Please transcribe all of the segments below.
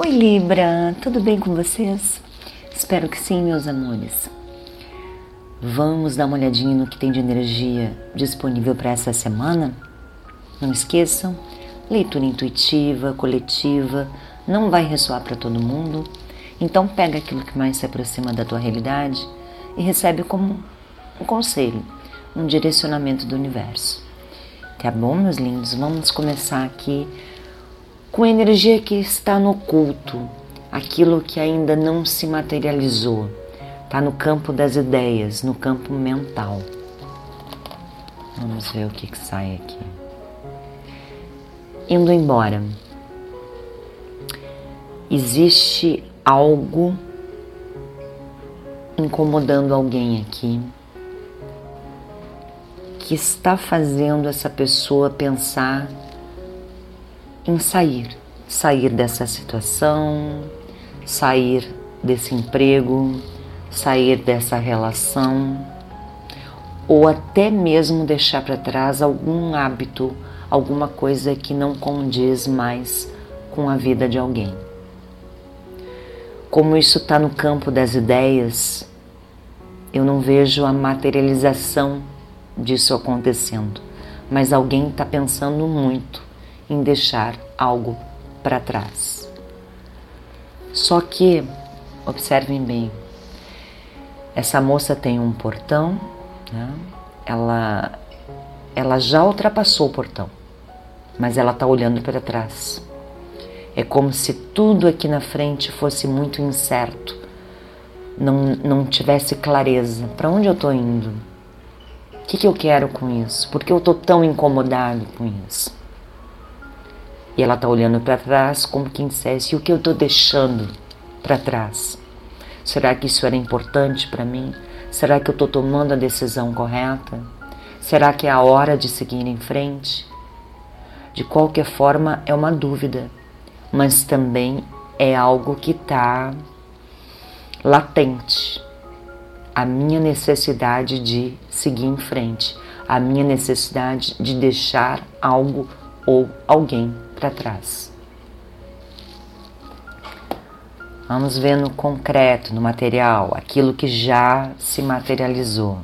Oi Libra, tudo bem com vocês? Espero que sim, meus amores. Vamos dar uma olhadinha no que tem de energia disponível para essa semana? Não esqueçam, leitura intuitiva, coletiva, não vai ressoar para todo mundo. Então pega aquilo que mais se aproxima da tua realidade e recebe como um conselho, um direcionamento do universo. Tá bom, meus lindos? Vamos começar aqui com a energia que está no oculto, aquilo que ainda não se materializou, está no campo das ideias, no campo mental. Vamos ver o que, que sai aqui. Indo embora, existe algo incomodando alguém aqui que está fazendo essa pessoa pensar em sair, sair dessa situação, sair desse emprego, sair dessa relação, ou até mesmo deixar para trás algum hábito, alguma coisa que não condiz mais com a vida de alguém. Como isso está no campo das ideias, eu não vejo a materialização disso acontecendo, mas alguém está pensando muito em deixar algo para trás. Só que, observem bem, essa moça tem um portão, né? ela, ela já ultrapassou o portão, mas ela está olhando para trás. É como se tudo aqui na frente fosse muito incerto, não, não tivesse clareza. Para onde eu estou indo? O que, que eu quero com isso? Por que eu estou tão incomodado com isso? E ela está olhando para trás como quem dissesse: o que eu estou deixando para trás? Será que isso era importante para mim? Será que eu estou tomando a decisão correta? Será que é a hora de seguir em frente? De qualquer forma, é uma dúvida, mas também é algo que está latente. A minha necessidade de seguir em frente, a minha necessidade de deixar algo ou alguém para trás. Vamos ver no concreto, no material, aquilo que já se materializou.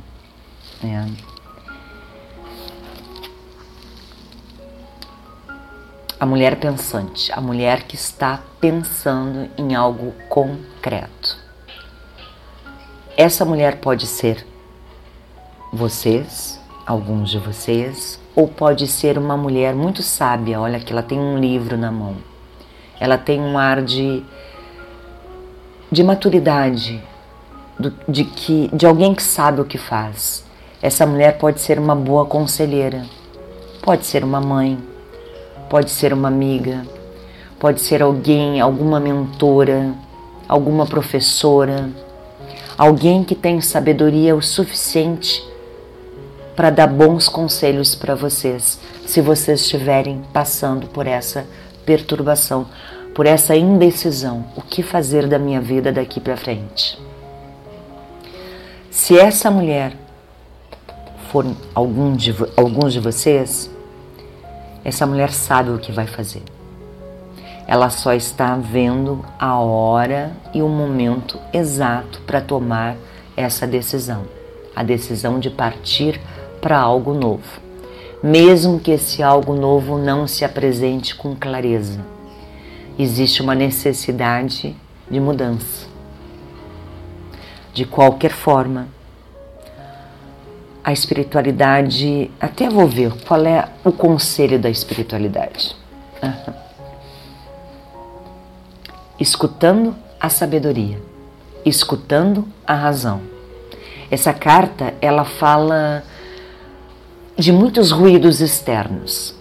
Né? A mulher pensante, a mulher que está pensando em algo concreto. Essa mulher pode ser vocês, alguns de vocês, ou pode ser uma mulher muito sábia. Olha que ela tem um livro na mão. Ela tem um ar de, de maturidade, de, que, de alguém que sabe o que faz. Essa mulher pode ser uma boa conselheira, pode ser uma mãe, pode ser uma amiga, pode ser alguém, alguma mentora, alguma professora, alguém que tem sabedoria o suficiente para dar bons conselhos para vocês, se vocês estiverem passando por essa perturbação, por essa indecisão, o que fazer da minha vida daqui para frente. Se essa mulher for algum de, alguns de vocês, essa mulher sabe o que vai fazer. Ela só está vendo a hora e o momento exato para tomar essa decisão, a decisão de partir para algo novo, mesmo que esse algo novo não se apresente com clareza. Existe uma necessidade de mudança. De qualquer forma, a espiritualidade, até vou ver qual é o conselho da espiritualidade. Escutando a sabedoria, escutando a razão. Essa carta, ela fala de muitos ruídos externos.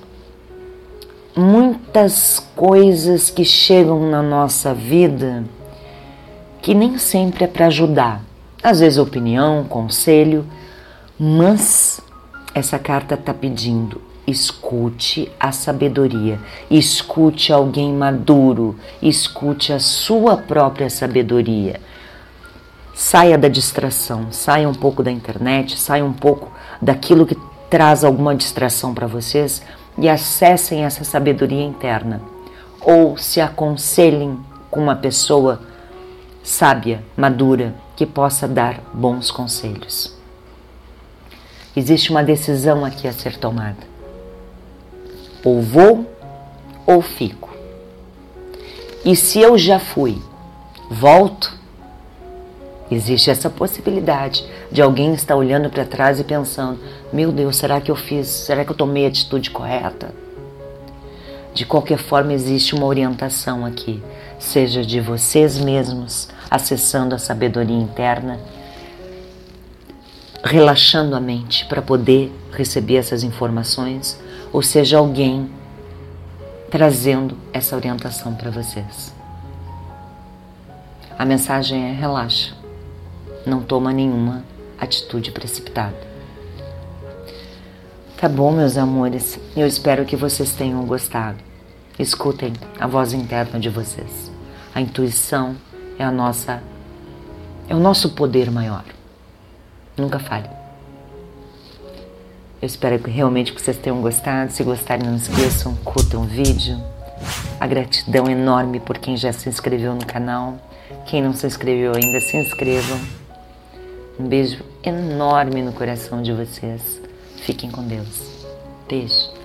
Muitas coisas que chegam na nossa vida que nem sempre é para ajudar. Às vezes opinião, conselho, mas essa carta está pedindo escute a sabedoria, escute alguém maduro, escute a sua própria sabedoria. Saia da distração, saia um pouco da internet, saia um pouco daquilo que traz alguma distração para vocês e acessem essa sabedoria interna ou se aconselhem com uma pessoa sábia, madura, que possa dar bons conselhos. Existe uma decisão aqui a ser tomada. Ou vou ou fico. E se eu já fui, volto? Existe essa possibilidade de alguém estar olhando para trás e pensando: meu Deus, será que eu fiz? Será que eu tomei a atitude correta? De qualquer forma, existe uma orientação aqui, seja de vocês mesmos, acessando a sabedoria interna, relaxando a mente para poder receber essas informações, ou seja, alguém trazendo essa orientação para vocês. A mensagem é relaxa, não toma nenhuma atitude precipitada. Tá bom, meus amores, eu espero que vocês tenham gostado. Escutem a voz interna de vocês. A intuição é a nossa é o nosso poder maior. Nunca falhe. Eu espero que realmente que vocês tenham gostado. Se gostarem, não esqueçam, curtam o vídeo. A gratidão enorme por quem já se inscreveu no canal. Quem não se inscreveu ainda, se inscrevam. Um beijo enorme no coração de vocês. Fiquem com Deus. Beijo.